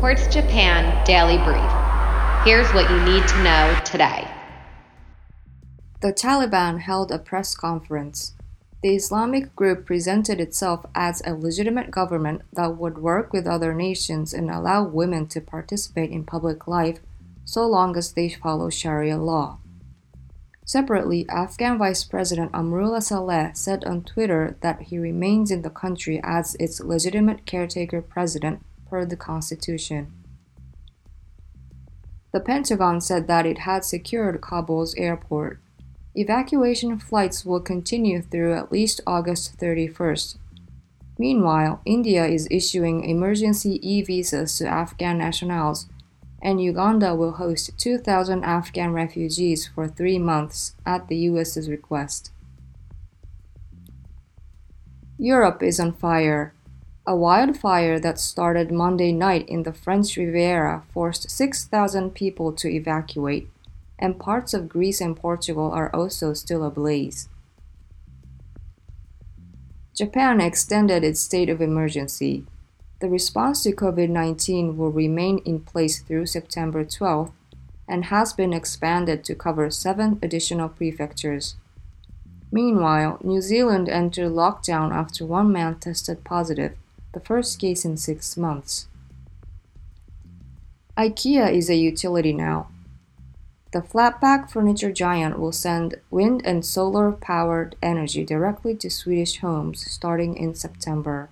Quartz Japan Daily Brief. Here's what you need to know today. The Taliban held a press conference. The Islamic group presented itself as a legitimate government that would work with other nations and allow women to participate in public life so long as they follow Sharia law. Separately, Afghan Vice President Amrullah Saleh said on Twitter that he remains in the country as its legitimate caretaker president per the Constitution. The Pentagon said that it had secured Kabul's airport. Evacuation flights will continue through at least August 31st. Meanwhile, India is issuing emergency e visas to Afghan nationals and Uganda will host 2,000 Afghan refugees for three months at the US's request. Europe is on fire. A wildfire that started Monday night in the French Riviera forced 6,000 people to evacuate, and parts of Greece and Portugal are also still ablaze. Japan extended its state of emergency. The response to COVID 19 will remain in place through September 12th and has been expanded to cover seven additional prefectures. Meanwhile, New Zealand entered lockdown after one man tested positive, the first case in six months. IKEA is a utility now. The flatpack furniture giant will send wind and solar powered energy directly to Swedish homes starting in September.